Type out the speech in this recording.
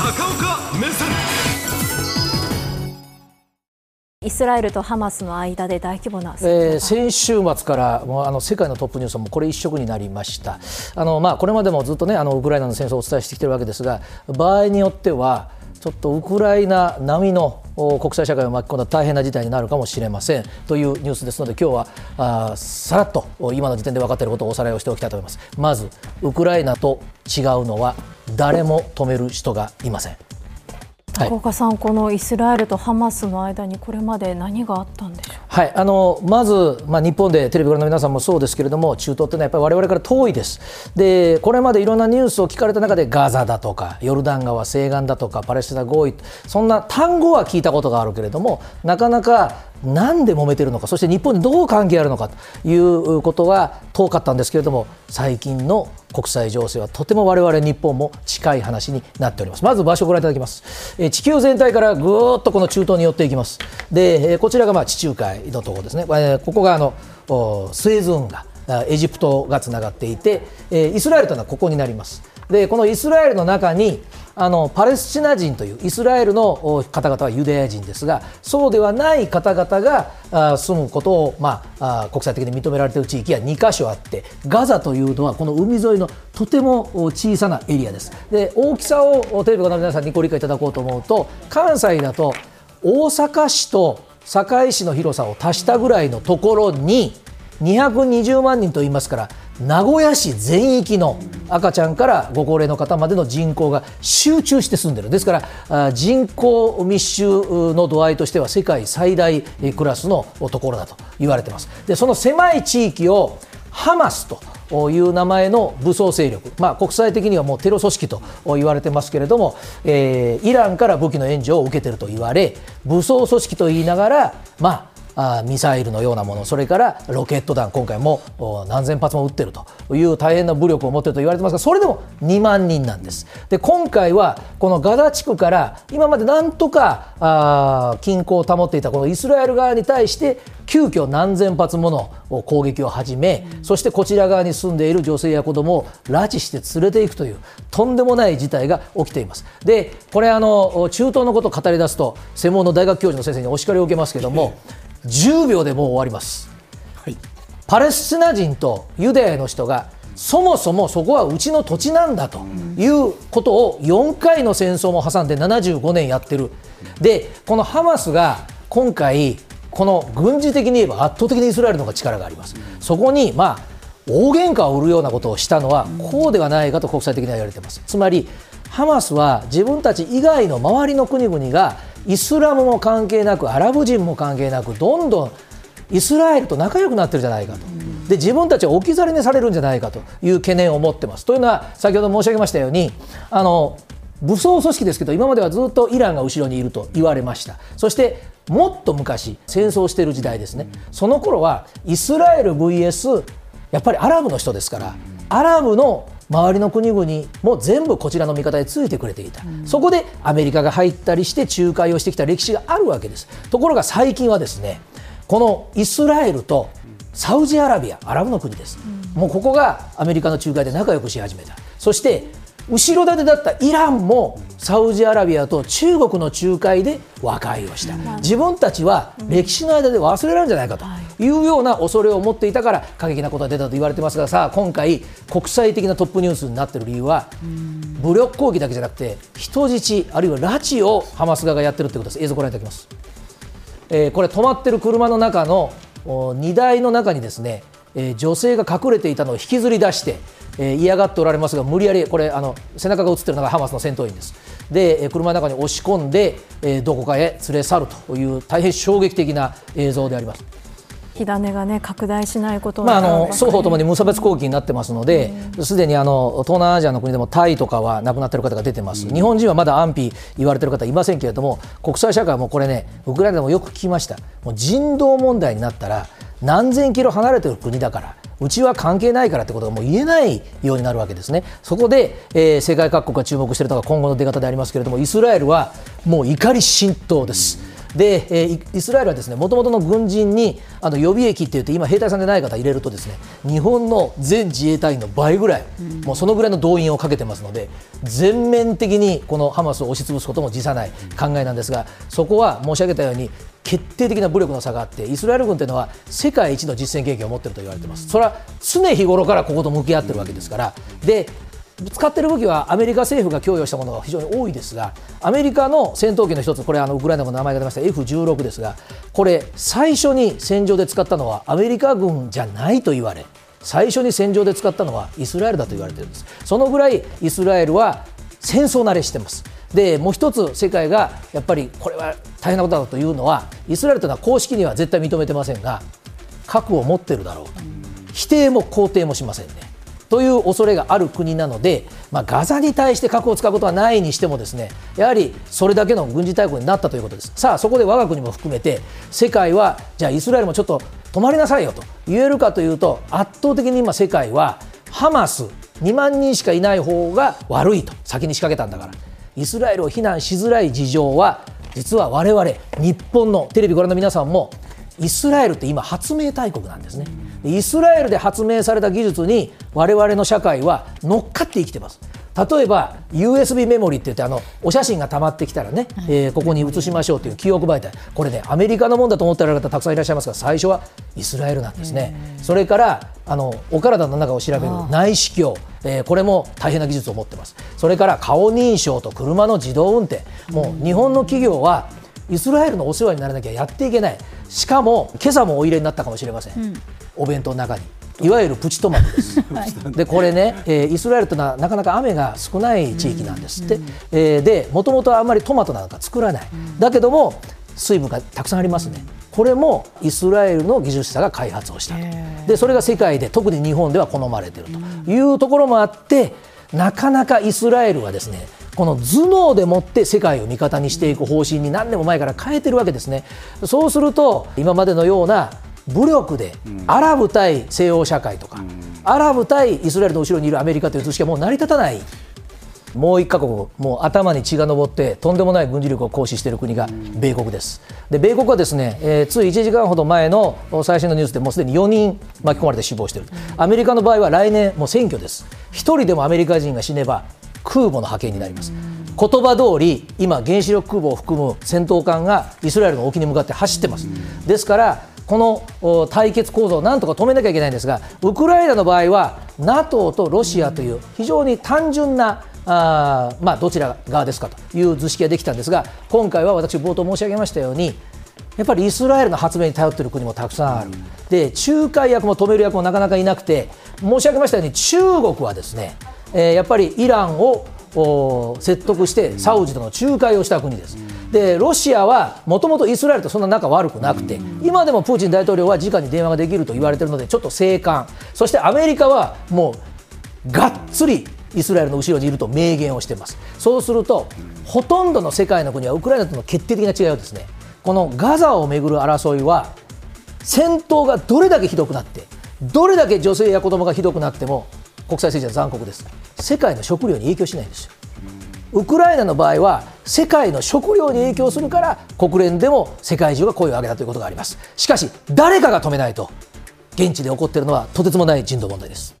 高岡目線。イスラエルとハマスの間で大規模な、えー、先週末からもうあの世界のトップニュースもこれ一色になりました。あの、まあ、これまでもずっと、ね、あのウクライナの戦争をお伝えしてきているわけですが場合によってはちょっとウクライナ並みの国際社会を巻き込んだ大変な事態になるかもしれません。というニュースですので今日はあさらっと今の時点で分かっていることをおさらいをしておきたいと思います。まずウクライナと違うのは誰も止める人がいません。高岡さん、はい、このイスラエルとハマスの間にこれまで何があったんでしょう？はい、あのまず、まあ、日本でテレビご覧の皆さんもそうですけれども中東ってのはやっぱり我々から遠いです。でこれまでいろんなニュースを聞かれた中でガザだとかヨルダン川西岸だとかパレスチナ合意。そんな単語は聞いたことがあるけれどもなかなかなんで揉めてるのかそして日本にどう関係あるのかということは遠かったんですけれども最近の国際情勢はとても我々日本も近い話になっております。まず場所をご覧いただきます。え地球全体からぐーっとこの中東に寄っていきます。でえこちらがまあ地中海のところですね。えここがあのスエズ運河エジプトがつながっていてえイスラエルというのはここになります。でこのイスラエルの中にあのパレスチナ人というイスラエルの方々はユダヤ人ですがそうではない方々が住むことを、まあ、国際的に認められている地域は2か所あってガザというのはこの海沿いのとても小さなエリアです。で大きさをテレビご覧の皆さんにご理解いただこうと思うと関西だと大阪市と堺市の広さを足したぐらいのところに220万人と言いますから名古屋市全域の赤ちゃんからご高齢の方までの人口が集中して住んでるですから人口密集の度合いとしては世界最大クラスのところだと言われています。でその狭い地域をハマスという名前の武装勢力、まあ、国際的にはもうテロ組織と言われてますけれども、えー、イランから武器の援助を受けていると言われ武装組織と言いながら、まあ、あミサイルのようなものそれからロケット弾今回も何千発も撃ってるという大変な武力を持っていると言われてますがそれでも2万人なんです。で今回はこのガザ地区から今までなんとかあ均衡を保っていたこのイスラエル側に対して急遽何千発もの攻撃を始め、そしてこちら側に住んでいる女性や子どもを拉致して連れていくというとんでもない事態が起きています。でこれあの中東のことを語り出すと専門の大学教授の先生にお叱りを受けますけども10秒でもう終わります、はい、パレスチナ人とユダヤの人がそもそもそこはうちの土地なんだということを4回の戦争も挟んで75年やってる。でこのハマスが今回この軍事的に言えば圧倒的にイスラエルの方が力があります。そこにまあ大喧嘩を売るようなことをしたのはこうではないかと国際的には言われています。つまりハマスは自分たち以外の周りの国々がイスラムも関係なくアラブ人も関係なくどんどんイスラエルと仲良くなってるじゃないかと。で自分たちは置き去りにされるんじゃないかという懸念を持ってます。というのは先ほど申し上げましたようにあの武装組織ですけど今まではずっとイランが後ろにいると言われました。そしてもっと昔戦争してる時代ですね。その頃はイスラエル VS やっぱりアラブの人ですからアラブの周りの国々も全部こちらの味方でついてくれていた、うん、そこでアメリカが入ったりして仲介をしてきた歴史があるわけです。ところが最近はですねこのイスラエルとサウジアラビアアラブの国です、うん、もうここがアメリカの仲介で仲良くし始めた。そして後ろ盾だったイランもサウジアラビアと中国の仲介で和解をした、自分たちは歴史の間で忘れられるんじゃないかとい。うような恐れを持っていたから過激なことが出たと言われてますがさあ今回国際的なトップニュースになっている理由は武力攻撃だけじゃなくて人質あるいは拉致をハマス側がやってるということです。映像をご覧いただきます、えー、これ止まってる車の中の荷台の中にですね、えー、女性が隠れていたのを引きずり出してえー、嫌がっておられますが無理やりこれあの背中が映ってるのがハマスの戦闘員です。で車の中に押し込んで、えー、どこかへ連れ去るという大変衝撃的な映像であります。火種が、ね、拡大しないことまあ、あの双方ともに無差別攻撃になってますので、すでにあの東南アジアの国でもタイとかは亡くなっている方が出てます、日本人はまだ安否言われている方いません。けれども、国際社会はもうこれね、ウクライナでもよく聞きました、もう人道問題になったら、何千キロ離れている国だから、うちは関係ないからってことがもう言えないようになるわけですね、そこで、えー、世界各国が注目しているのが今後の出方でありますけれども、イスラエルはもう怒り心頭です。で、えー、イスラエルはですねもともとの軍人にあの予備役って言って今兵隊さんでない方入れるとですね日本の全自衛隊員の倍ぐらい、うん、もうそのぐらいの動員をかけてますので全面的にこのハマスを押し潰すことも辞さない考えなんですがそこは申し上げたように決定的な武力の差があってイスラエル軍というのは世界一の実戦経験を持っていると言われています。それは常日頃からここと向き合ってるわけですから。で使っている武器はアメリカ政府が供与したものが非常に多いですがアメリカの戦闘機の一つこれあのウクライナの名前が出ました F16 ですがこれ最初に戦場で使ったのはアメリカ軍じゃないと言われ最初に戦場で使ったのはイスラエルだと言われているんです。そのぐらいイスラエルは戦争慣れしてます。でもう一つ世界がやっぱりこれは大変なことだというのはイスラエルというのは公式には絶対認めてませんが核を持っているだろうと。否定も肯定もしませんね。という恐れがある国なので、まあ、ガザに対して核を使うことはないにしてもですねやはりそれだけの軍事大国になったということです。さあそこで我が国も含めて世界はじゃあイスラエルもちょっと止まりなさいよと言えるかというと圧倒的に今世界はハマス2万人しかいない方が悪いと先に仕掛けたんだから。イスラエルを非難しづらい事情は実は我々日本のテレビご覧の皆さんもイスラエルって今発明大国なんですね。イスラエルで発明された技術に我々の社会は乗っかって生きてます。例えば USB メモリって言ってあのお写真がたまってきたらね、えー、ここに移しましょうという記憶媒体。これねアメリカのもんだと思ってられる方たくさんいらっしゃいますが最初はイスラエルなんですね。それからあのお体の中を調べる内視鏡。えー、これも大変な技術を持ってます。それから顔認証と車の自動運転。もう日本の企業はイスラエルのお世話にならなきゃやっていけない。しかも今朝もお入れになったかもしれません、うん、お弁当の中に。いわゆるプチトマトです。はい、でこれね、えー、イスラエルというのはなかなか雨が少ない地域なんです。って、うん、えー、でもともとあんまりトマトなんか作らない、うん、だけども水分がたくさんありますね、これもイスラエルの技術者が開発をしたと。でそれが世界で特に日本では好まれていると。いうところもあってなかなかイスラエルはですねこの頭脳でもって世界を味方にしていく方針に何年も前から変えてるわけですね。そうすると今までのような武力でアラブ対西欧社会とか、アラブ対イスラエルの後ろにいるアメリカという図式はもう成り立たない。もう一カ国、もう頭に血が上って、とんでもない軍事力を行使している国が米国です。で米国はですね、えー、つい1時間ほど前の最新のニュースでもうすでに4人巻き込まれて死亡している、アメリカの場合は来年、もう選挙です、1人でもアメリカ人が死ねば空母の派遣になります。言葉通り今、原子力空母を含む戦闘艦がイスラエルの沖に向かって走ってます。ですからこの対決構造をなんとか止めなきゃいけないんですがウクライナの場合は NATO とロシアという非常に単純なあまあ、どちら側ですかという図式ができたんですが今回は私冒頭申し上げましたようにやっぱりイスラエルの発明に頼っている国もたくさんある、で仲介役も止める役もなかなかいなくて申し上げましたように中国はですね、えー、やっぱりイランを説得してサウジとの仲介をした国です。でロシアはもともとイスラエルとそんな仲悪くなくて、今でもプーチン大統領は直に電話ができると言われているので、ちょっと静観、そしてアメリカはもうがっつりイスラエルの後ろにいると明言をしています。そうするとほとんどの世界の国はウクライナとの決定的な違いはですねこのガザをめぐる争いは戦闘がどれだけひどくなってどれだけ女性や子供がひどくなっても国際政治は残酷です世界の食料に影響しないんですよ。ウクライナの場合は世界の食料に影響するから国連でも世界中が声を上げたということがあります。しかし誰かが止めないと現地で起こっているのはとてつもない人道問題です。